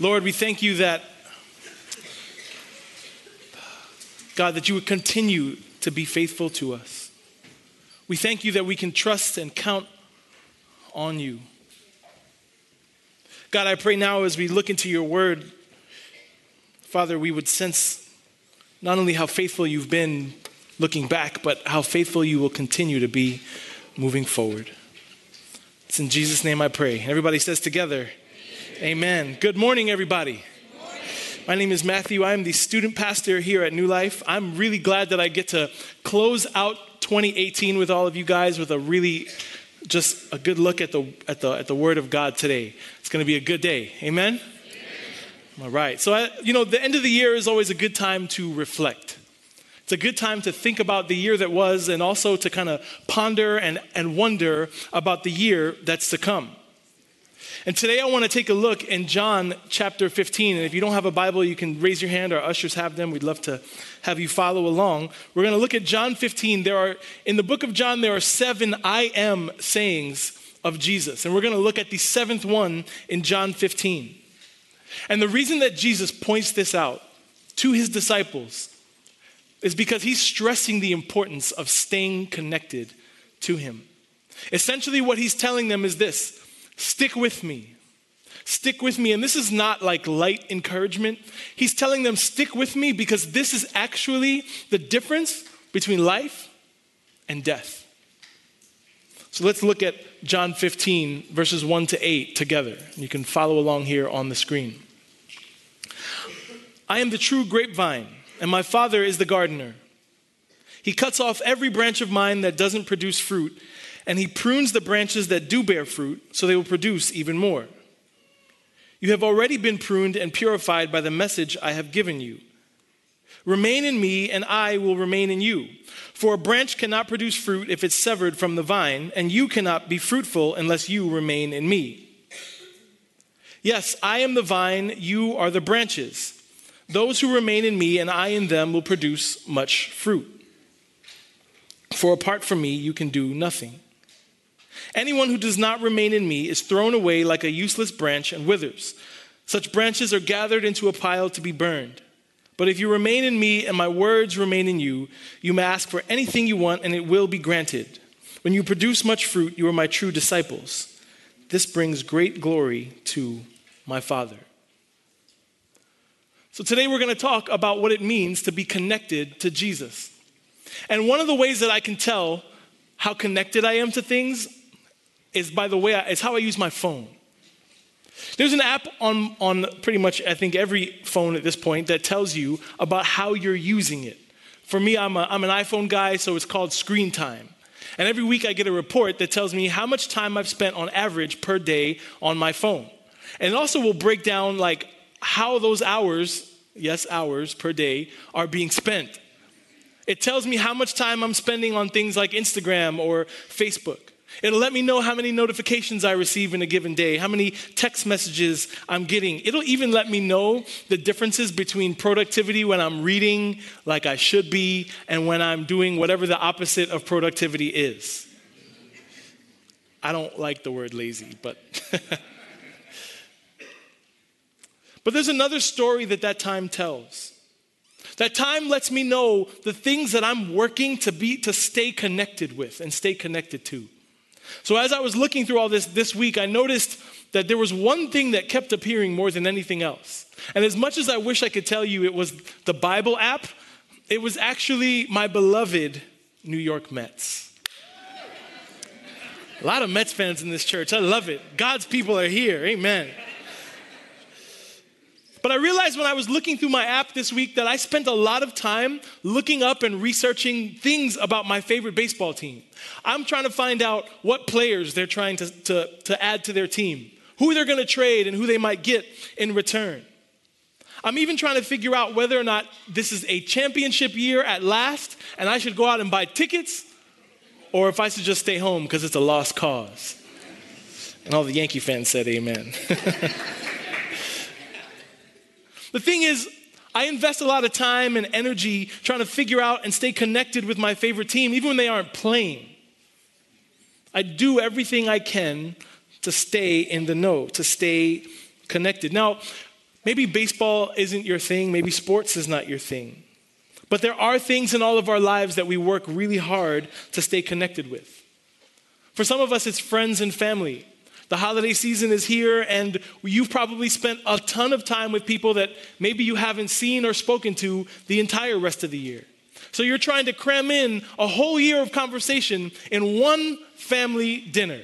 Lord, we thank you that, God, that you would continue to be faithful to us. We thank you that we can trust and count on you. God, I pray now as we look into your word, Father, we would sense not only how faithful you've been looking back, but how faithful you will continue to be moving forward. It's in Jesus' name I pray. Everybody says together, Amen. Good morning, everybody. My name is Matthew. I am the student pastor here at New Life. I'm really glad that I get to close out 2018 with all of you guys with a really just a good look at the at the at the word of God today. It's going to be a good day. Amen. Amen. All right. So I, you know, the end of the year is always a good time to reflect. It's a good time to think about the year that was and also to kind of ponder and, and wonder about the year that's to come. And today I want to take a look in John chapter 15. And if you don't have a Bible, you can raise your hand. Our ushers have them. We'd love to have you follow along. We're going to look at John 15. There are, in the book of John, there are seven I am sayings of Jesus. And we're going to look at the seventh one in John 15. And the reason that Jesus points this out to his disciples is because he's stressing the importance of staying connected to him. Essentially, what he's telling them is this Stick with me. Stick with me. And this is not like light encouragement. He's telling them, stick with me because this is actually the difference between life and death. So let's look at John 15, verses 1 to 8 together. You can follow along here on the screen. I am the true grapevine, and my Father is the gardener. He cuts off every branch of mine that doesn't produce fruit and he prunes the branches that do bear fruit so they will produce even more. You have already been pruned and purified by the message I have given you. Remain in me, and I will remain in you. For a branch cannot produce fruit if it's severed from the vine, and you cannot be fruitful unless you remain in me. Yes, I am the vine, you are the branches. Those who remain in me and I in them will produce much fruit. For apart from me, you can do nothing. Anyone who does not remain in me is thrown away like a useless branch and withers. Such branches are gathered into a pile to be burned. But if you remain in me and my words remain in you, you may ask for anything you want and it will be granted. When you produce much fruit, you are my true disciples. This brings great glory to my Father. So today we're going to talk about what it means to be connected to Jesus. And one of the ways that I can tell how connected I am to things is by the way, I, it's how I use my phone. There's an app on, on pretty much, I think, every phone at this point that tells you about how you're using it. For me, I'm, a, I'm an iPhone guy, so it's called Screen Time. And every week I get a report that tells me how much time I've spent on average per day on my phone. And it also will break down like how those hours, yes, hours per day, are being spent. It tells me how much time I'm spending on things like Instagram or Facebook. It'll let me know how many notifications I receive in a given day, how many text messages I'm getting. It'll even let me know the differences between productivity when I'm reading like I should be and when I'm doing whatever the opposite of productivity is. I don't like the word lazy, but. but there's another story that that time tells. That time lets me know the things that I'm working to be to stay connected with and stay connected to. So as I was looking through all this this week, I noticed that there was one thing that kept appearing more than anything else. And as much as I wish I could tell you it was the Bible app, it was actually my beloved New York Mets. A lot of Mets fans in this church. I love it. God's people are here. Amen. But I realized when I was looking through my app this week that I spent a lot of time looking up and researching things about my favorite baseball team. I'm trying to find out what players they're trying to, to, to add to their team, who they're going to trade, and who they might get in return. I'm even trying to figure out whether or not this is a championship year at last and I should go out and buy tickets or if I should just stay home because it's a lost cause. And all the Yankee fans said amen. The thing is, I invest a lot of time and energy trying to figure out and stay connected with my favorite team, even when they aren't playing. I do everything I can to stay in the know, to stay connected. Now, Maybe baseball isn't your thing, maybe sports is not your thing. But there are things in all of our lives that we work really hard to stay connected with. For some of us, it's friends and family. The holiday season is here, and you've probably spent a ton of time with people that maybe you haven't seen or spoken to the entire rest of the year. So you're trying to cram in a whole year of conversation in one family dinner.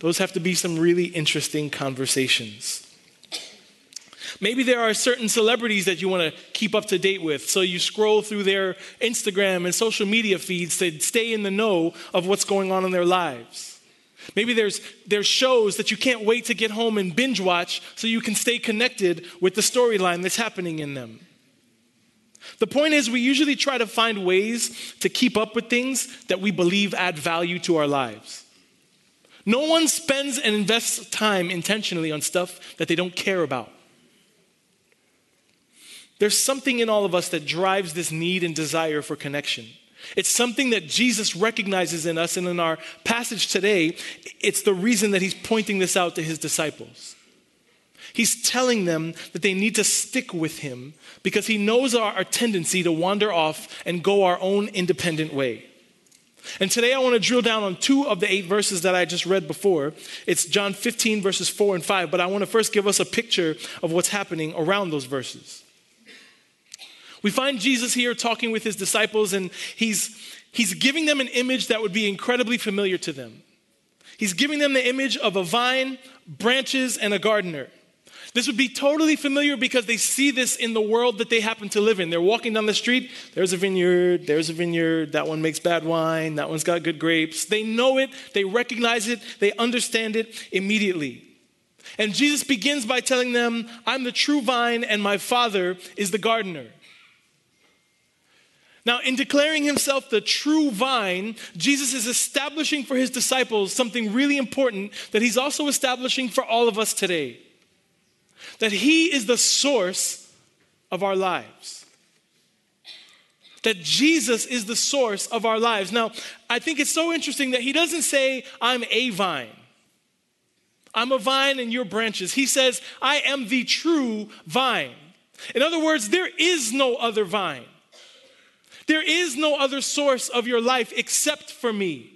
Those have to be some really interesting conversations. Maybe there are certain celebrities that you want to keep up to date with, so you scroll through their Instagram and social media feeds to stay in the know of what's going on in their lives. Maybe there's, there's shows that you can't wait to get home and binge watch so you can stay connected with the storyline that's happening in them. The point is, we usually try to find ways to keep up with things that we believe add value to our lives. No one spends and invests time intentionally on stuff that they don't care about. There's something in all of us that drives this need and desire for connection. It's something that Jesus recognizes in us, and in our passage today, it's the reason that he's pointing this out to his disciples. He's telling them that they need to stick with him because he knows our, our tendency to wander off and go our own independent way. And today I want to drill down on two of the eight verses that I just read before. It's John 15, verses 4 and 5, but I want to first give us a picture of what's happening around those verses. We find Jesus here talking with his disciples, and he's, he's giving them an image that would be incredibly familiar to them. He's giving them the image of a vine, branches, and a gardener. This would be totally familiar because they see this in the world that they happen to live in. They're walking down the street, there's a vineyard, there's a vineyard, that one makes bad wine, that one's got good grapes. They know it, they recognize it, they understand it immediately. And Jesus begins by telling them, I'm the true vine, and my Father is the gardener. Now, in declaring himself the true vine, Jesus is establishing for his disciples something really important that he's also establishing for all of us today that he is the source of our lives. That Jesus is the source of our lives. Now, I think it's so interesting that he doesn't say, I'm a vine. I'm a vine and your branches. He says, I am the true vine. In other words, there is no other vine. There is no other source of your life except for me.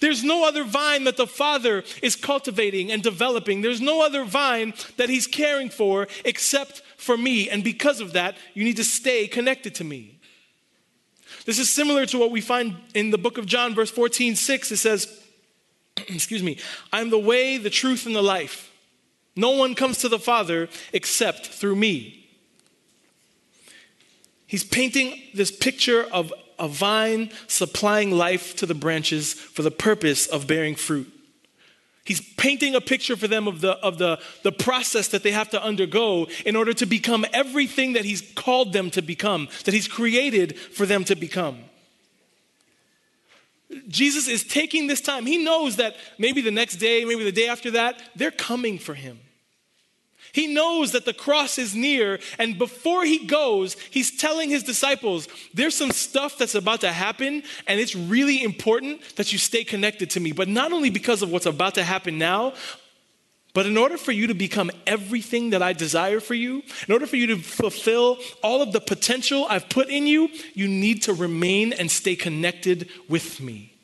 There's no other vine that the Father is cultivating and developing. There's no other vine that He's caring for except for me. And because of that, you need to stay connected to me. This is similar to what we find in the book of John, verse 14, 6. It says, Excuse me, I'm the way, the truth, and the life. No one comes to the Father except through me. He's painting this picture of a vine supplying life to the branches for the purpose of bearing fruit. He's painting a picture for them of the, of the, the process that they have to undergo in order to become everything that He's called them to become, that He's created for them to become. Jesus is taking this time. He knows that maybe the next day, maybe the day after that, they're coming for Him. He knows that the cross is near, and before he goes, he's telling his disciples, There's some stuff that's about to happen, and it's really important that you stay connected to me. But not only because of what's about to happen now, but in order for you to become everything that I desire for you, in order for you to fulfill all of the potential I've put in you, you need to remain and stay connected with me.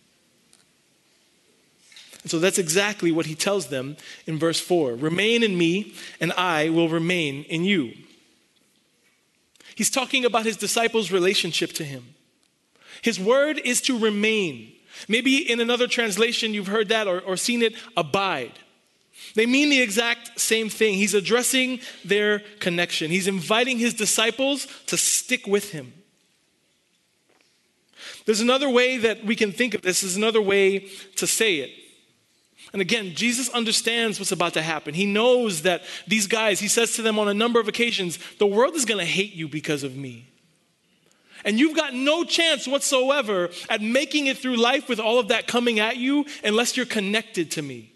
And so that's exactly what he tells them in verse 4 Remain in me, and I will remain in you. He's talking about his disciples' relationship to him. His word is to remain. Maybe in another translation you've heard that or, or seen it abide. They mean the exact same thing. He's addressing their connection, he's inviting his disciples to stick with him. There's another way that we can think of this, is another way to say it. And again, Jesus understands what's about to happen. He knows that these guys, he says to them on a number of occasions, the world is going to hate you because of me. And you've got no chance whatsoever at making it through life with all of that coming at you unless you're connected to me.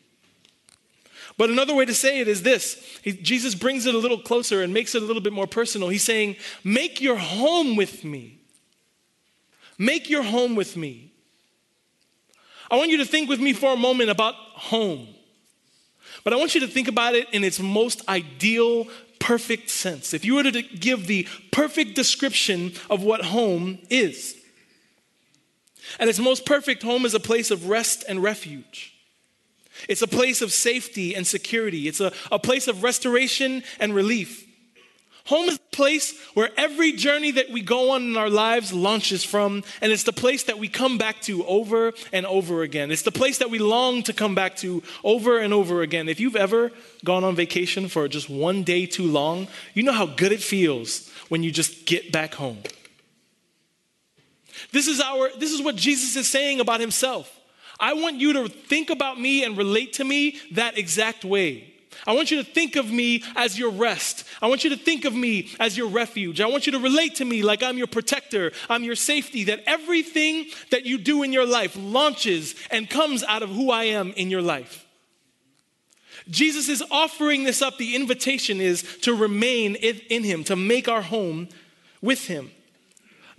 But another way to say it is this he, Jesus brings it a little closer and makes it a little bit more personal. He's saying, Make your home with me. Make your home with me. I want you to think with me for a moment about home. But I want you to think about it in its most ideal, perfect sense. If you were to give the perfect description of what home is, at its most perfect, home is a place of rest and refuge. It's a place of safety and security. It's a, a place of restoration and relief. Home is the place where every journey that we go on in our lives launches from, and it's the place that we come back to over and over again. It's the place that we long to come back to over and over again. If you've ever gone on vacation for just one day too long, you know how good it feels when you just get back home. This is our this is what Jesus is saying about himself. I want you to think about me and relate to me that exact way. I want you to think of me as your rest. I want you to think of me as your refuge. I want you to relate to me like I'm your protector, I'm your safety, that everything that you do in your life launches and comes out of who I am in your life. Jesus is offering this up. The invitation is to remain in Him, to make our home with Him.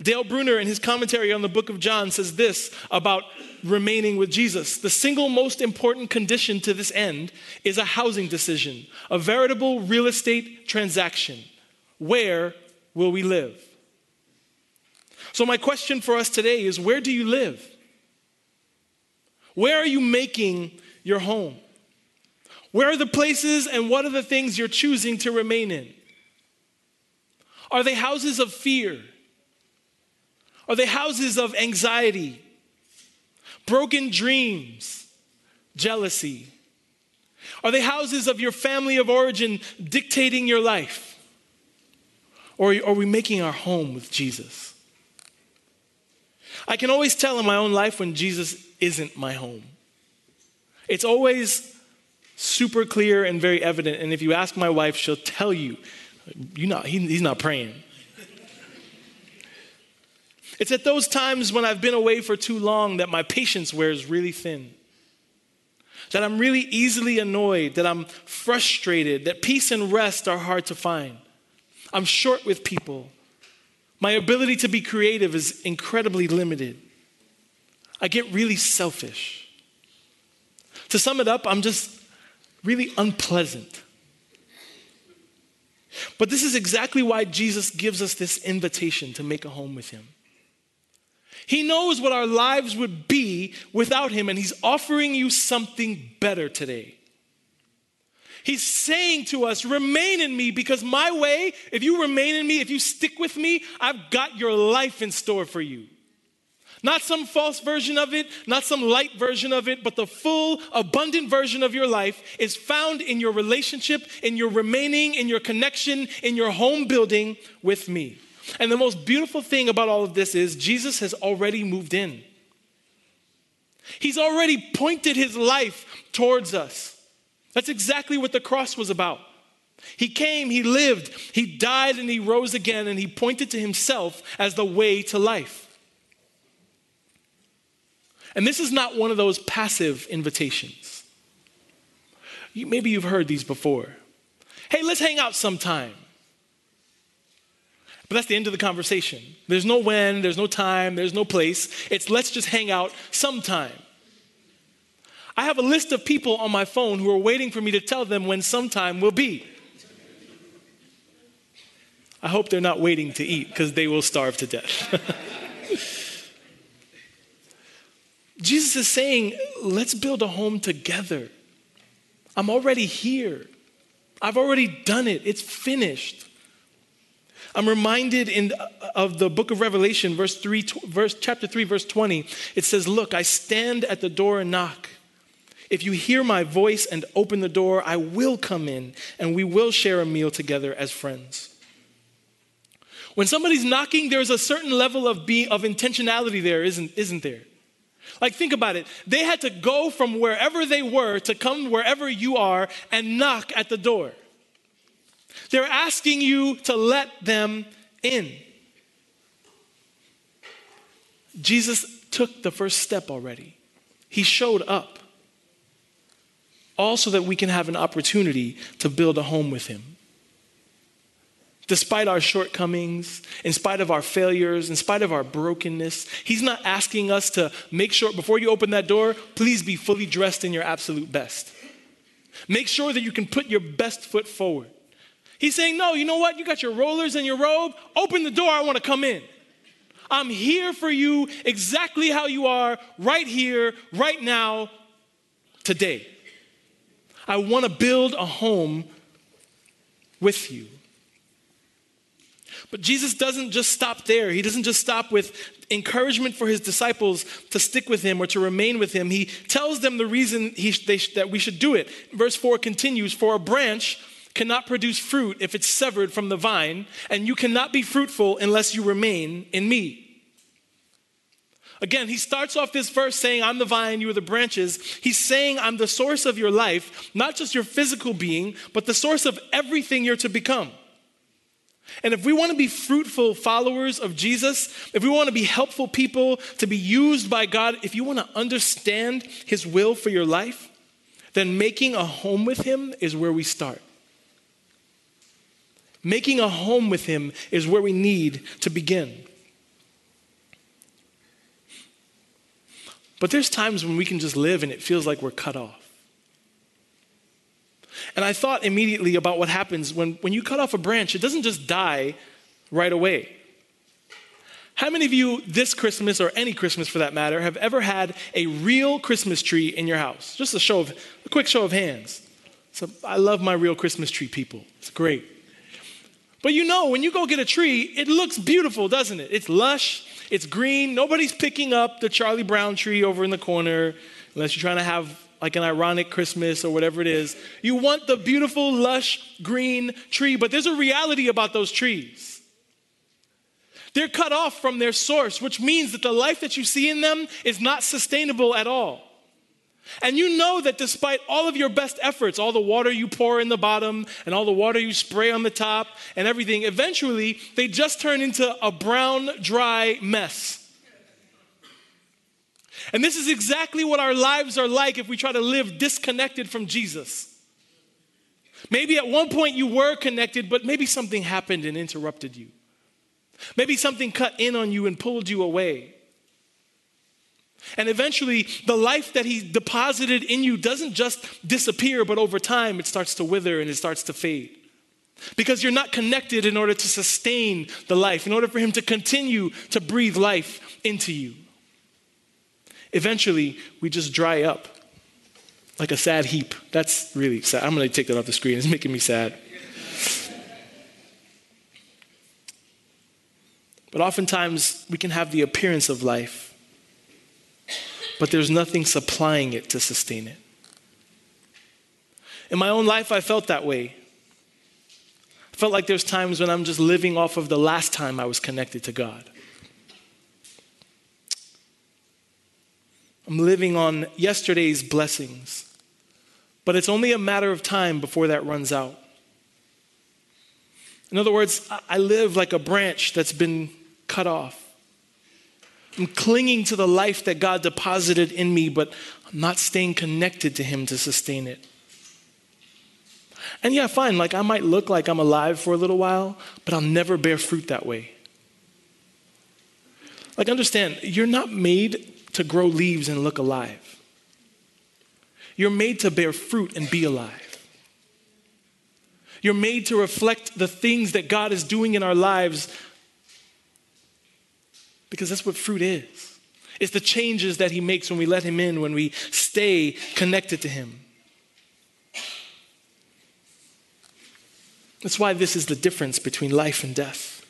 Dale Bruner, in his commentary on the book of John, says this about remaining with Jesus. The single most important condition to this end is a housing decision, a veritable real estate transaction. Where will we live? So, my question for us today is where do you live? Where are you making your home? Where are the places and what are the things you're choosing to remain in? Are they houses of fear? Are they houses of anxiety, broken dreams, jealousy? Are they houses of your family of origin dictating your life? Or are we making our home with Jesus? I can always tell in my own life when Jesus isn't my home. It's always super clear and very evident. And if you ask my wife, she'll tell you, you know, he, he's not praying. It's at those times when I've been away for too long that my patience wears really thin. That I'm really easily annoyed, that I'm frustrated, that peace and rest are hard to find. I'm short with people. My ability to be creative is incredibly limited. I get really selfish. To sum it up, I'm just really unpleasant. But this is exactly why Jesus gives us this invitation to make a home with Him. He knows what our lives would be without Him, and He's offering you something better today. He's saying to us, Remain in me because my way, if you remain in me, if you stick with me, I've got your life in store for you. Not some false version of it, not some light version of it, but the full, abundant version of your life is found in your relationship, in your remaining, in your connection, in your home building with me. And the most beautiful thing about all of this is Jesus has already moved in. He's already pointed his life towards us. That's exactly what the cross was about. He came, he lived, he died, and he rose again, and he pointed to himself as the way to life. And this is not one of those passive invitations. Maybe you've heard these before. Hey, let's hang out sometime. But that's the end of the conversation. There's no when, there's no time, there's no place. It's let's just hang out sometime. I have a list of people on my phone who are waiting for me to tell them when sometime will be. I hope they're not waiting to eat because they will starve to death. Jesus is saying, let's build a home together. I'm already here. I've already done it. It's finished. I'm reminded in, of the book of Revelation, verse 3, verse, chapter 3, verse 20. It says, Look, I stand at the door and knock. If you hear my voice and open the door, I will come in and we will share a meal together as friends. When somebody's knocking, there's a certain level of, be, of intentionality there, isn't, isn't there? Like, think about it. They had to go from wherever they were to come wherever you are and knock at the door. They're asking you to let them in. Jesus took the first step already. He showed up. All so that we can have an opportunity to build a home with Him. Despite our shortcomings, in spite of our failures, in spite of our brokenness, He's not asking us to make sure before you open that door, please be fully dressed in your absolute best. Make sure that you can put your best foot forward. He's saying, No, you know what? You got your rollers and your robe. Open the door. I want to come in. I'm here for you exactly how you are, right here, right now, today. I want to build a home with you. But Jesus doesn't just stop there. He doesn't just stop with encouragement for his disciples to stick with him or to remain with him. He tells them the reason he, they, that we should do it. Verse 4 continues For a branch cannot produce fruit if it's severed from the vine, and you cannot be fruitful unless you remain in me. Again, he starts off this verse saying, I'm the vine, you are the branches. He's saying, I'm the source of your life, not just your physical being, but the source of everything you're to become. And if we want to be fruitful followers of Jesus, if we want to be helpful people to be used by God, if you want to understand His will for your life, then making a home with Him is where we start. Making a home with Him is where we need to begin. But there's times when we can just live and it feels like we're cut off. And I thought immediately about what happens when, when you cut off a branch, it doesn't just die right away. How many of you this Christmas, or any Christmas for that matter, have ever had a real Christmas tree in your house? Just a show of, a quick show of hands. So I love my real Christmas tree people. It's great. But you know, when you go get a tree, it looks beautiful, doesn't it? It's lush, it's green. Nobody's picking up the Charlie Brown tree over in the corner unless you're trying to have like an ironic Christmas or whatever it is. You want the beautiful, lush, green tree, but there's a reality about those trees. They're cut off from their source, which means that the life that you see in them is not sustainable at all. And you know that despite all of your best efforts, all the water you pour in the bottom and all the water you spray on the top and everything, eventually they just turn into a brown, dry mess. And this is exactly what our lives are like if we try to live disconnected from Jesus. Maybe at one point you were connected, but maybe something happened and interrupted you. Maybe something cut in on you and pulled you away. And eventually, the life that He deposited in you doesn't just disappear, but over time, it starts to wither and it starts to fade. Because you're not connected in order to sustain the life, in order for Him to continue to breathe life into you. Eventually, we just dry up like a sad heap. That's really sad. I'm going to take that off the screen. It's making me sad. But oftentimes, we can have the appearance of life, but there's nothing supplying it to sustain it. In my own life, I felt that way. I felt like there's times when I'm just living off of the last time I was connected to God. I'm living on yesterday's blessings, but it's only a matter of time before that runs out. In other words, I live like a branch that's been cut off. I'm clinging to the life that God deposited in me, but I'm not staying connected to Him to sustain it. And yeah, fine, like I might look like I'm alive for a little while, but I'll never bear fruit that way. Like, understand, you're not made to grow leaves and look alive. You're made to bear fruit and be alive. You're made to reflect the things that God is doing in our lives because that's what fruit is. It's the changes that He makes when we let Him in, when we stay connected to Him. That's why this is the difference between life and death.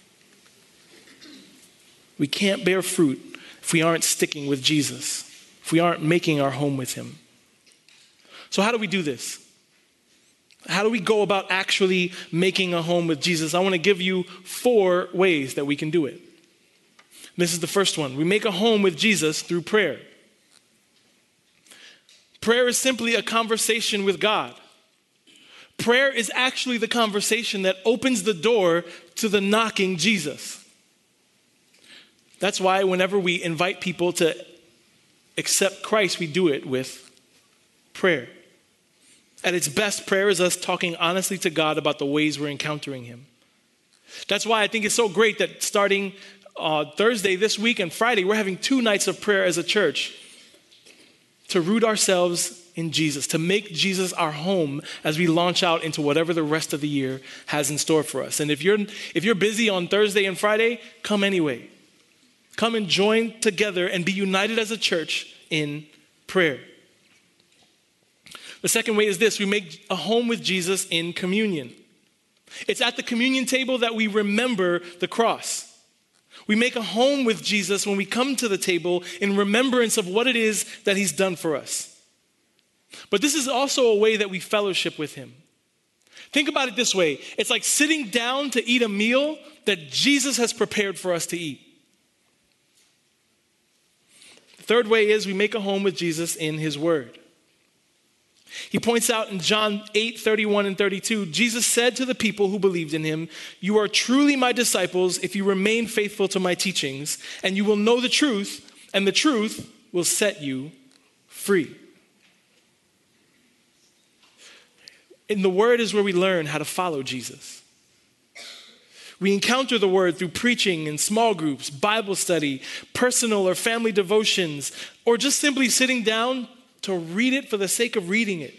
We can't bear fruit if we aren't sticking with Jesus, if we aren't making our home with Him. So, how do we do this? How do we go about actually making a home with Jesus? I want to give you four ways that we can do it. This is the first one. We make a home with Jesus through prayer. Prayer is simply a conversation with God. Prayer is actually the conversation that opens the door to the knocking Jesus. That's why whenever we invite people to accept Christ, we do it with prayer. At its best, prayer is us talking honestly to God about the ways we're encountering Him. That's why I think it's so great that starting uh, Thursday this week and Friday, we're having two nights of prayer as a church to root ourselves in Jesus, to make Jesus our home as we launch out into whatever the rest of the year has in store for us. And if you're if you're busy on Thursday and Friday, come anyway. Come and join together and be united as a church in prayer. The second way is this we make a home with Jesus in communion. It's at the communion table that we remember the cross. We make a home with Jesus when we come to the table in remembrance of what it is that he's done for us. But this is also a way that we fellowship with him. Think about it this way it's like sitting down to eat a meal that Jesus has prepared for us to eat. The third way is we make a home with Jesus in his word. He points out in John 8 31 and 32, Jesus said to the people who believed in him, You are truly my disciples if you remain faithful to my teachings, and you will know the truth, and the truth will set you free. In the Word is where we learn how to follow Jesus. We encounter the Word through preaching in small groups, Bible study, personal or family devotions, or just simply sitting down to read it for the sake of reading it.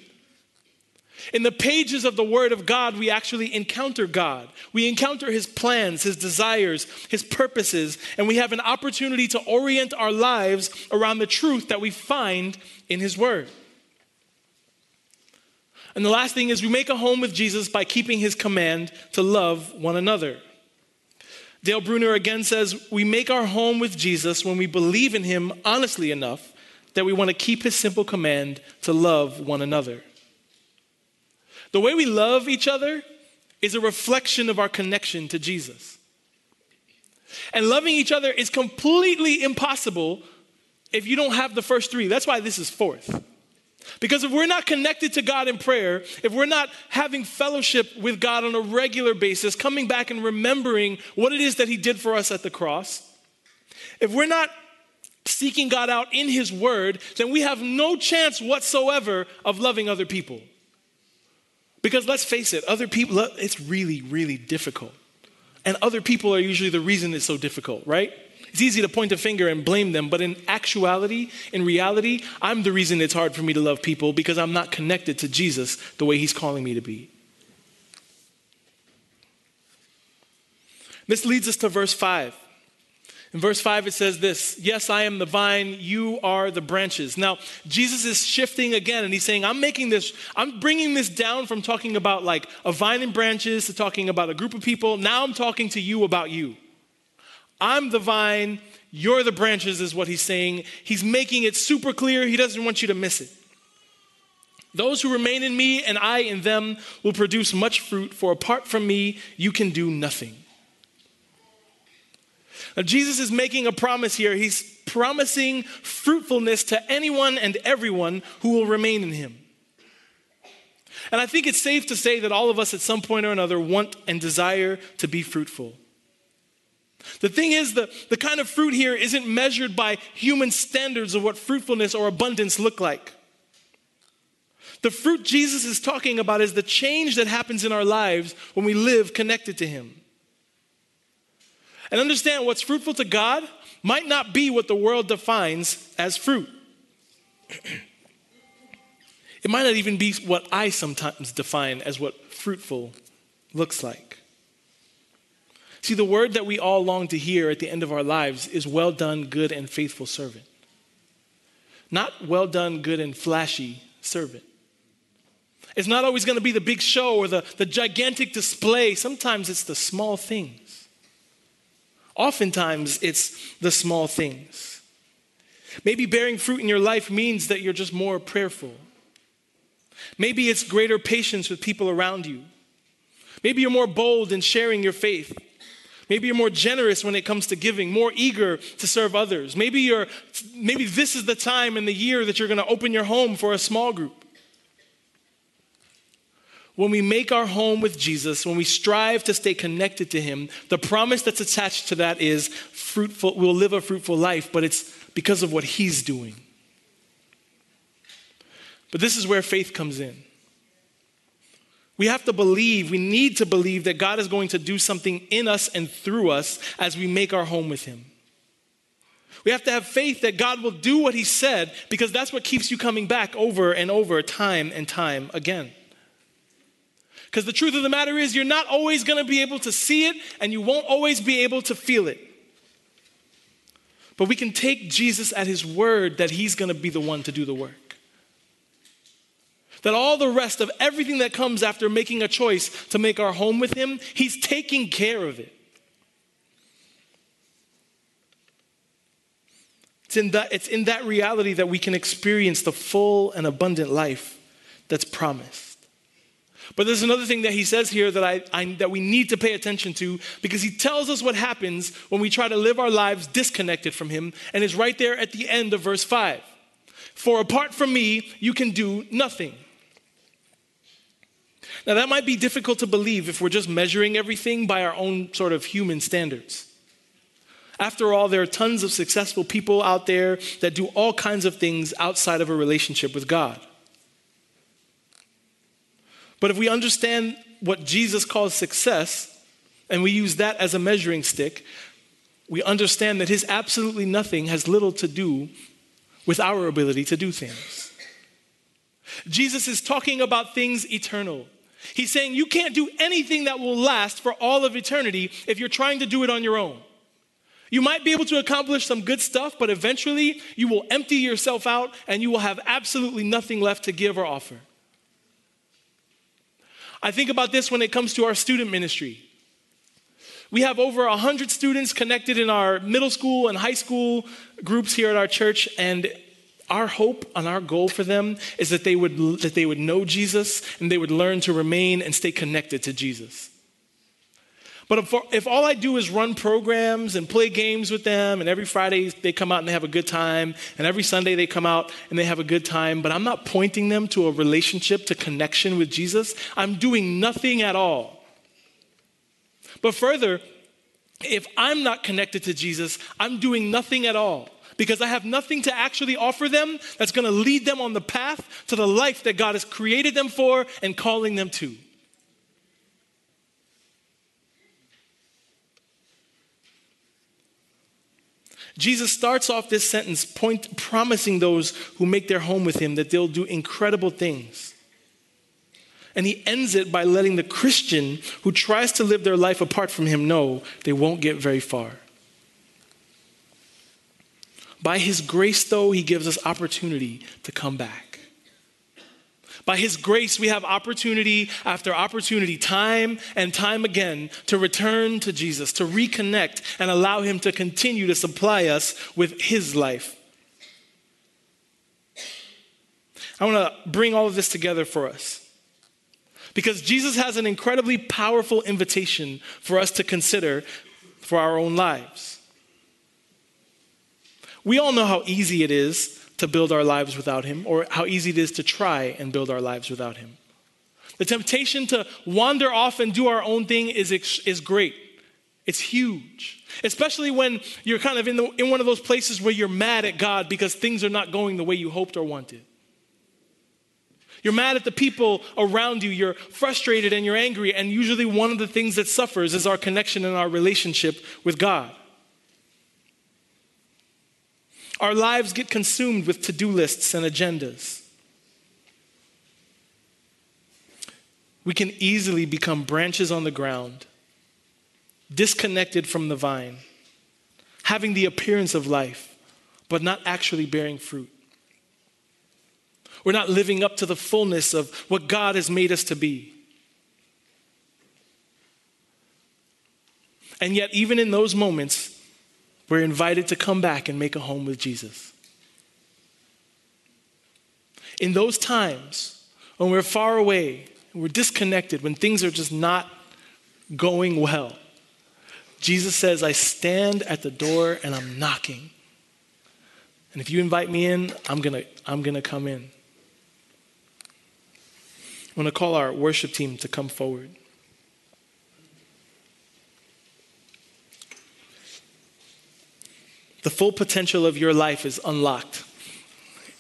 In the pages of the Word of God, we actually encounter God. We encounter His plans, His desires, His purposes, and we have an opportunity to orient our lives around the truth that we find in His Word. And the last thing is we make a home with Jesus by keeping His command to love one another. Dale Bruner again says, We make our home with Jesus when we believe in Him honestly enough that we want to keep his simple command to love one another. The way we love each other is a reflection of our connection to Jesus. And loving each other is completely impossible if you don't have the first three. That's why this is fourth. Because if we're not connected to God in prayer, if we're not having fellowship with God on a regular basis, coming back and remembering what it is that He did for us at the cross, if we're not seeking God out in His Word, then we have no chance whatsoever of loving other people. Because let's face it, other people, it's really, really difficult. And other people are usually the reason it's so difficult, right? It's easy to point a finger and blame them, but in actuality, in reality, I'm the reason it's hard for me to love people because I'm not connected to Jesus the way He's calling me to be. This leads us to verse 5. In verse 5, it says this Yes, I am the vine, you are the branches. Now, Jesus is shifting again, and he's saying, I'm making this, I'm bringing this down from talking about like a vine and branches to talking about a group of people. Now I'm talking to you about you. I'm the vine, you're the branches, is what he's saying. He's making it super clear. He doesn't want you to miss it. Those who remain in me and I in them will produce much fruit, for apart from me, you can do nothing. Now, Jesus is making a promise here. He's promising fruitfulness to anyone and everyone who will remain in him. And I think it's safe to say that all of us at some point or another want and desire to be fruitful. The thing is, the, the kind of fruit here isn't measured by human standards of what fruitfulness or abundance look like. The fruit Jesus is talking about is the change that happens in our lives when we live connected to Him. And understand what's fruitful to God might not be what the world defines as fruit. it might not even be what I sometimes define as what fruitful looks like. See, the word that we all long to hear at the end of our lives is well done, good and faithful servant. Not well done, good and flashy servant. It's not always going to be the big show or the, the gigantic display. Sometimes it's the small things. Oftentimes, it's the small things. Maybe bearing fruit in your life means that you're just more prayerful. Maybe it's greater patience with people around you. Maybe you're more bold in sharing your faith. Maybe you're more generous when it comes to giving, more eager to serve others. Maybe you're maybe this is the time in the year that you're going to open your home for a small group when we make our home with Jesus, when we strive to stay connected to Him, the promise that's attached to that is fruitful, we'll live a fruitful life, but it's because of what He's doing. But this is where faith comes in. We have to believe, we need to believe that God is going to do something in us and through us as we make our home with Him. We have to have faith that God will do what He said because that's what keeps you coming back over and over, time and time again. Because the truth of the matter is, you're not always going to be able to see it and you won't always be able to feel it. But we can take Jesus at His word that He's going to be the one to do the work. That all the rest of everything that comes after making a choice to make our home with Him, He's taking care of it. It's in, that, it's in that reality that we can experience the full and abundant life that's promised. But there's another thing that he says here that, I, I, that we need to pay attention to because he tells us what happens when we try to live our lives disconnected from him, and is right there at the end of verse 5. For apart from me, you can do nothing. Now, that might be difficult to believe if we're just measuring everything by our own sort of human standards. After all, there are tons of successful people out there that do all kinds of things outside of a relationship with God. But if we understand what Jesus calls success, and we use that as a measuring stick, we understand that his absolutely nothing has little to do with our ability to do things. Jesus is talking about things eternal. He's saying you can't do anything that will last for all of eternity if you're trying to do it on your own. You might be able to accomplish some good stuff, but eventually you will empty yourself out and you will have absolutely nothing left to give or offer. I think about this when it comes to our student ministry. We have over 100 students connected in our middle school and high school groups here at our church, and our hope and our goal for them is that they would, that they would know Jesus and they would learn to remain and stay connected to Jesus. But if, if, all I do is run programs and play games with them, and every Friday they come out and they have a good time, and every Sunday they come out and they have a good time, but I'm not pointing them to a relationship, to connection with Jesus, I'm doing nothing at all. But further, if I'm not connected to Jesus, I'm doing nothing at all because I have nothing to actually offer them that's going to lead them on the path to the life that God has created them for and calling them to. Jesus starts off this sentence point, promising those who make their home with him that they'll do incredible things. And he ends it by letting the Christian who tries to live their life apart from him know they won't get very far. By his grace, though, he gives us opportunity to come back. By His grace, we have opportunity after opportunity, time and time again, to return to Jesus, to reconnect, and allow Him to continue to supply us with His life. I want to bring all of this together for us. Because Jesus has an incredibly powerful invitation for us to consider for our own lives. We all know how easy it is to build our lives without Him, or how easy it is to try and build our lives without Him. The temptation to wander off and do our own thing is, is great. It's huge, especially when you're kind of in, the, in one of those places where you're mad at God because things are not going the way you hoped or wanted. You're mad at the people around you, you're frustrated and you're angry, and usually one of the things that suffers is our connection and our relationship with God. Our lives get consumed with to do lists and agendas. We can easily become branches on the ground, disconnected from the vine, having the appearance of life, but not actually bearing fruit. We're not living up to the fullness of what God has made us to be. And yet, even in those moments, we're invited to come back and make a home with Jesus. In those times when we're far away, we're disconnected, when things are just not going well, Jesus says, I stand at the door and I'm knocking. And if you invite me in, I'm going to I'm going to come in. I'm going to call our worship team to come forward. The full potential of your life is unlocked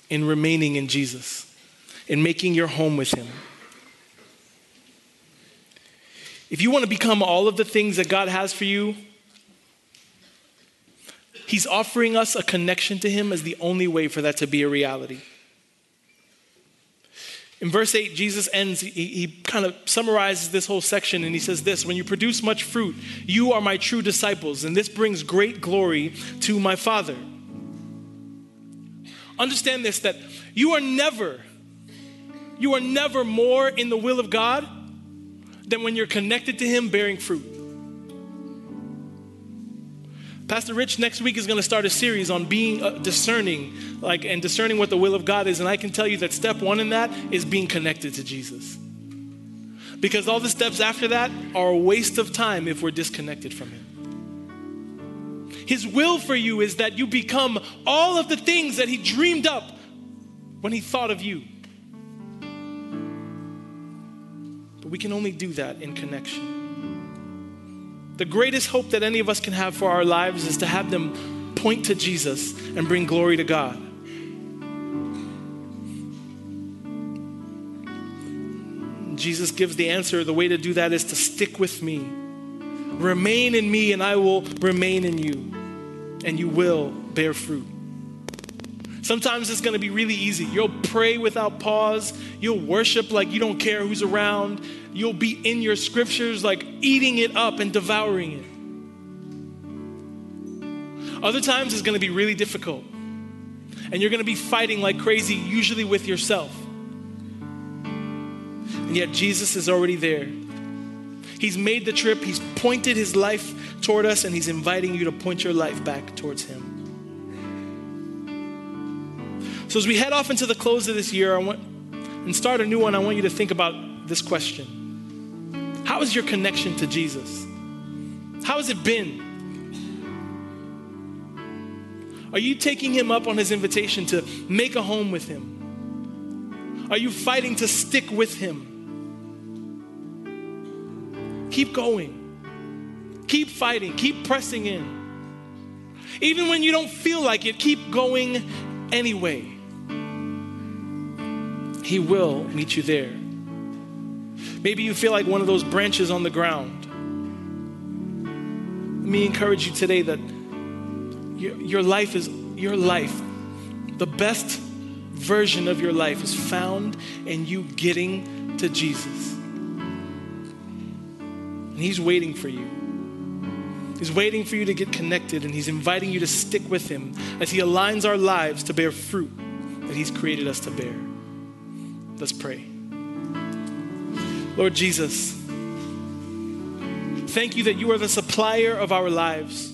in remaining in Jesus, in making your home with Him. If you want to become all of the things that God has for you, He's offering us a connection to Him as the only way for that to be a reality. In verse 8, Jesus ends, he, he, kind of summarizes this whole section and he says this When you produce much fruit, you are my true disciples, and this brings great glory to my Father. Understand this that you are never, you are never more in the will of God than when you're connected to Him bearing fruit. Pastor Rich next week is going to start a series on being uh, discerning, like and discerning what the will of God is. And I can tell you that step one in that is being connected to Jesus. Because all the steps after that are a waste of time if we're disconnected from Him. His will for you is that you become all of the things that He dreamed up when He thought of you. But we can only do that in connection. The greatest hope that any of us can have for our lives is to have them point to Jesus and bring glory to God. Jesus gives the answer. The way to do that is to stick with me. Remain in me, and I will remain in you, and you will bear fruit. Sometimes it's going to be really easy. You'll pray without pause. You'll worship like you don't care who's around you'll be in your scriptures, like eating it up and devouring it. Other times it's going to be really difficult. And you're going to be fighting like crazy, usually with yourself. And yet Jesus is already there. He's made the trip, He's pointed His life toward us, and He's inviting you to point your life back towards Him. So as we head off into the close of this year, want and start a new one, I want you to think about this question. How is your connection to Jesus? How has it been? Are you taking him up on his invitation to make a home with him? Are you fighting to stick with him? Keep going. Keep fighting. Keep pressing in. Even when you don't feel like it, keep going anyway. He will meet you there. Maybe you feel like one of those branches on the ground. Let me encourage you today that your, your life is your life. The best version of your life is found in you getting to Jesus. And He's waiting for you. He's waiting for you to get connected, and He's inviting you to stick with Him as He aligns our lives to bear fruit that He's created us to bear. Let's pray. Lord Jesus, thank you that you are the supplier of our lives.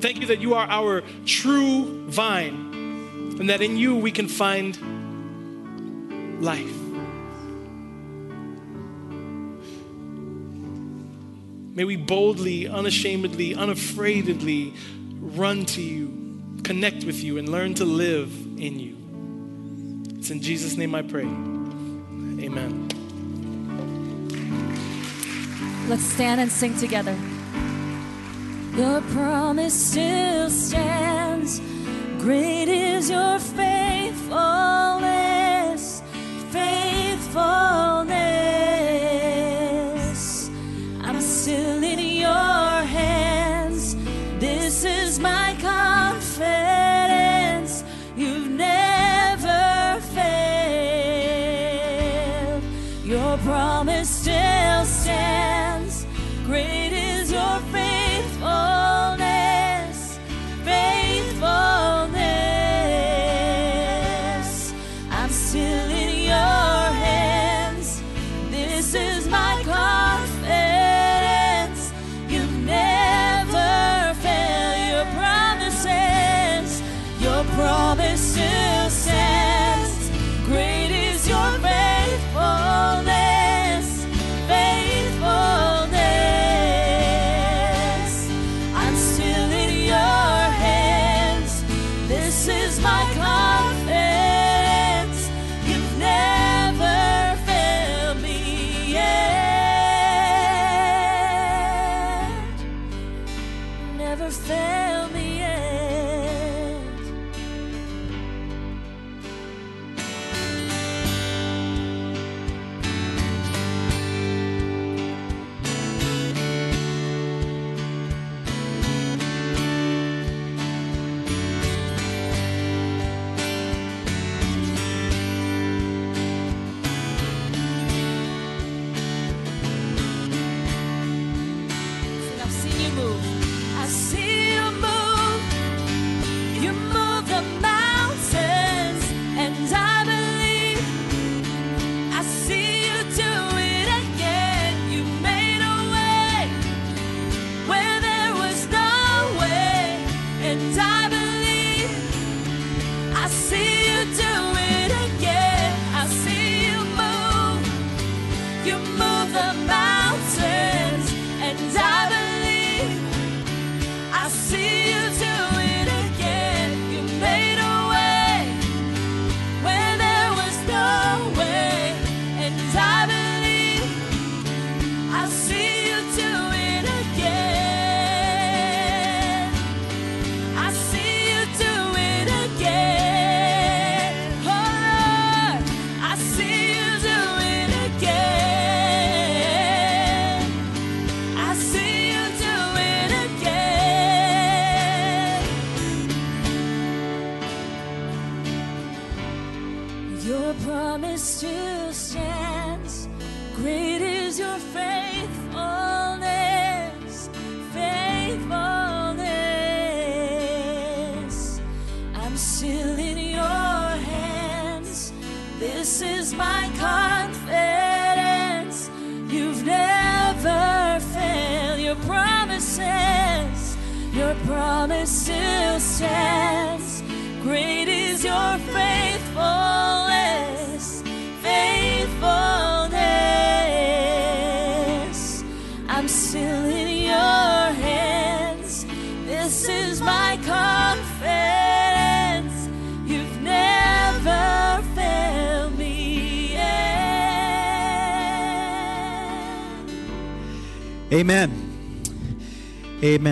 Thank you that you are our true vine and that in you we can find life. May we boldly, unashamedly, unafraidly run to you, connect with you, and learn to live in you. It's in Jesus' name I pray. Amen. Let's stand and sing together. Your promise still stands. Great is your faithfulness, faithfulness.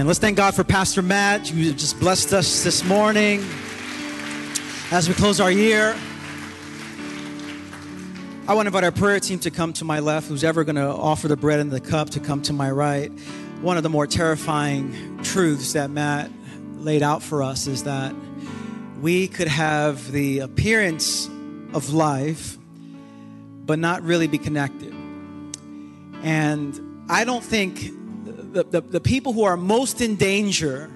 Let's thank God for Pastor Matt, who just blessed us this morning as we close our year. I want to invite our prayer team to come to my left, who's ever going to offer the bread and the cup to come to my right. One of the more terrifying truths that Matt laid out for us is that we could have the appearance of life, but not really be connected. And I don't think the, the, the people who are most in danger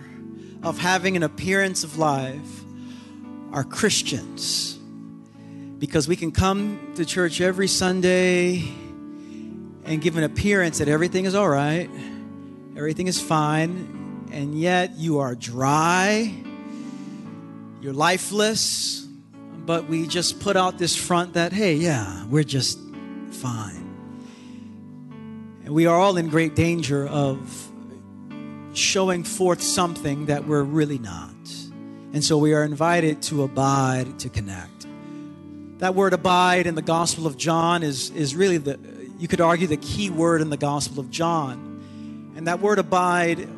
of having an appearance of life are Christians. Because we can come to church every Sunday and give an appearance that everything is all right, everything is fine, and yet you are dry, you're lifeless, but we just put out this front that, hey, yeah, we're just fine. And we are all in great danger of showing forth something that we're really not. And so we are invited to abide, to connect. That word abide in the Gospel of John is, is really the, you could argue, the key word in the Gospel of John. And that word abide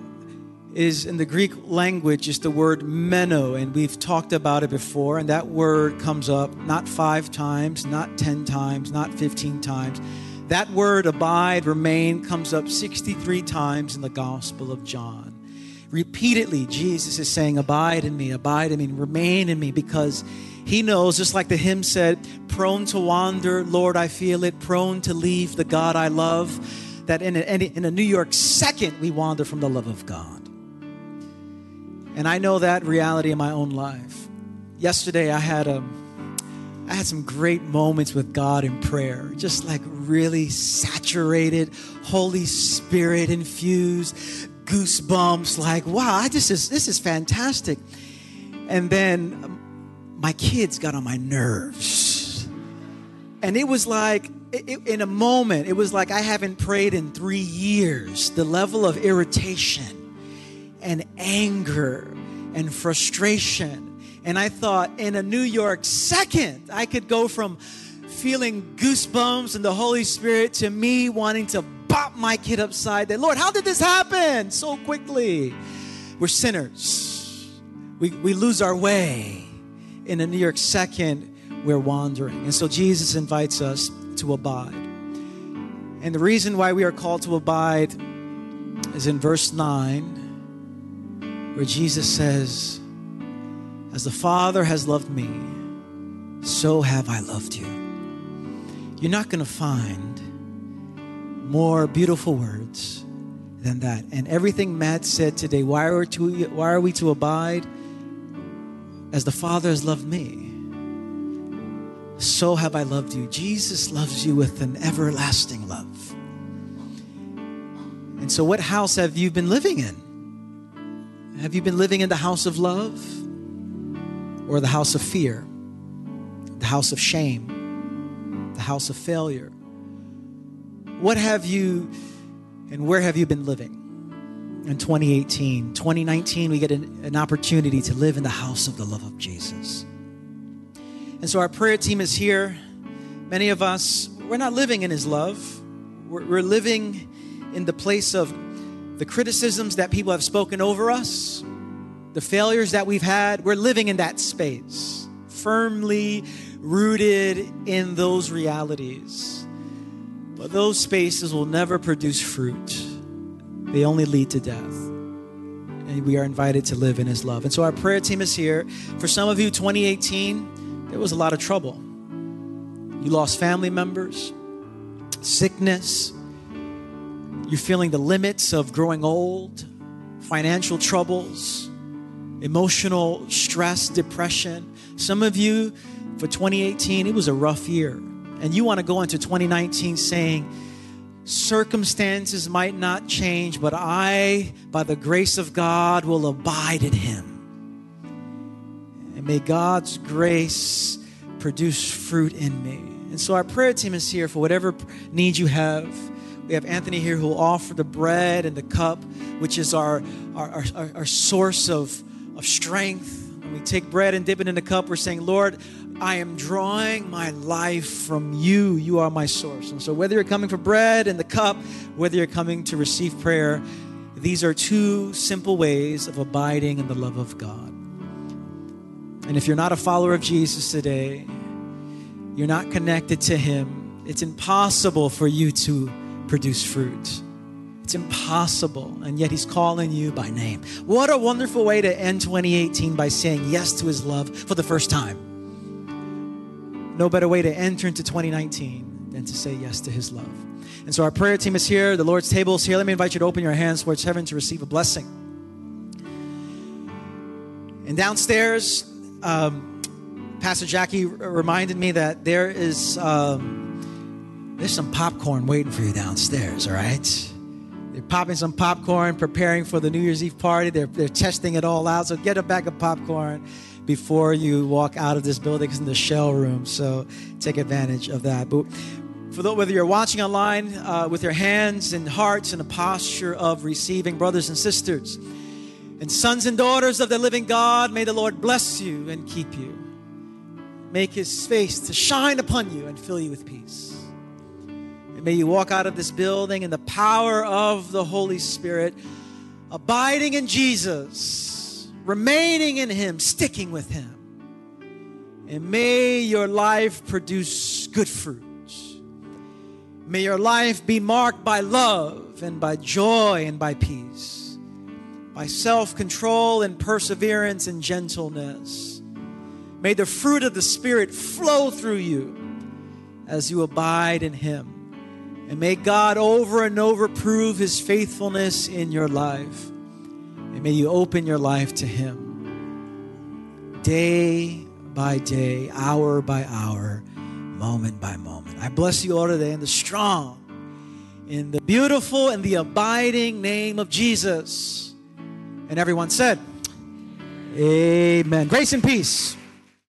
is in the Greek language is the word meno, and we've talked about it before. And that word comes up not five times, not 10 times, not 15 times. That word abide, remain, comes up 63 times in the Gospel of John. Repeatedly, Jesus is saying, Abide in me, abide in me, remain in me, because he knows, just like the hymn said, prone to wander, Lord, I feel it, prone to leave the God I love, that in a, in a New York second, we wander from the love of God. And I know that reality in my own life. Yesterday, I had a, I had some great moments with God in prayer, just like really saturated, Holy Spirit infused, goosebumps. Like, wow, I just is this is fantastic. And then um, my kids got on my nerves, and it was like it, in a moment, it was like I haven't prayed in three years. The level of irritation and anger and frustration. And I thought in a New York second, I could go from feeling goosebumps and the Holy Spirit to me wanting to bop my kid upside the Lord, how did this happen so quickly? We're sinners. We, we lose our way. In a New York second, we're wandering. And so Jesus invites us to abide. And the reason why we are called to abide is in verse 9 where Jesus says, As the Father has loved me, so have I loved you. You're not going to find more beautiful words than that. And everything Matt said today, why are, we to, why are we to abide? As the Father has loved me, so have I loved you. Jesus loves you with an everlasting love. And so, what house have you been living in? Have you been living in the house of love or the house of fear, the house of shame, the house of failure? What have you and where have you been living? In 2018, 2019, we get an, an opportunity to live in the house of the love of Jesus. And so our prayer team is here. Many of us, we're not living in His love. We're, we're living in the place of the criticisms that people have spoken over us, the failures that we've had. We're living in that space, firmly rooted in those realities. But those spaces will never produce fruit, they only lead to death. And we are invited to live in His love. And so our prayer team is here. For some of you, 2018, there was a lot of trouble. You lost family members, sickness. You're feeling the limits of growing old, financial troubles, emotional stress, depression. Some of you, for 2018, it was a rough year. And you want to go into 2019 saying, circumstances might not change, but I, by the grace of God, will abide in Him. And may God's grace produce fruit in me. And so our prayer team is here for whatever need you have. We have Anthony here who will offer the bread and the cup, which is our, our, our, our source of, of strength. When we take bread and dip it in the cup, we're saying, Lord, I am drawing my life from you. You are my source. And so, whether you're coming for bread and the cup, whether you're coming to receive prayer, these are two simple ways of abiding in the love of God. And if you're not a follower of Jesus today, you're not connected to Him, it's impossible for you to produce fruit. It's impossible. And yet He's calling you by name. What a wonderful way to end 2018 by saying yes to His love for the first time. No better way to enter into 2019 than to say yes to His love. And so our prayer team is here. The Lord's table is here. Let me invite you to open your hands towards heaven to receive a blessing. And downstairs, um, Pastor Jackie reminded me that there is um, there's some popcorn waiting for you downstairs. All right, they're popping some popcorn, preparing for the New Year's Eve party. They're they're testing it all out. So get a bag of popcorn before you walk out of this building. It's in the shell room, so take advantage of that. But for those, whether you're watching online uh, with your hands and hearts in a posture of receiving, brothers and sisters, and sons and daughters of the living God, may the Lord bless you and keep you. Make his face to shine upon you and fill you with peace. May you walk out of this building in the power of the Holy Spirit, abiding in Jesus, remaining in him, sticking with him. And may your life produce good fruit. May your life be marked by love and by joy and by peace, by self control and perseverance and gentleness. May the fruit of the Spirit flow through you as you abide in Him. And may God over and over prove His faithfulness in your life. And may you open your life to Him day by day, hour by hour, moment by moment. I bless you all today in the strong, in the beautiful, and the abiding name of Jesus. And everyone said, Amen. Grace and peace.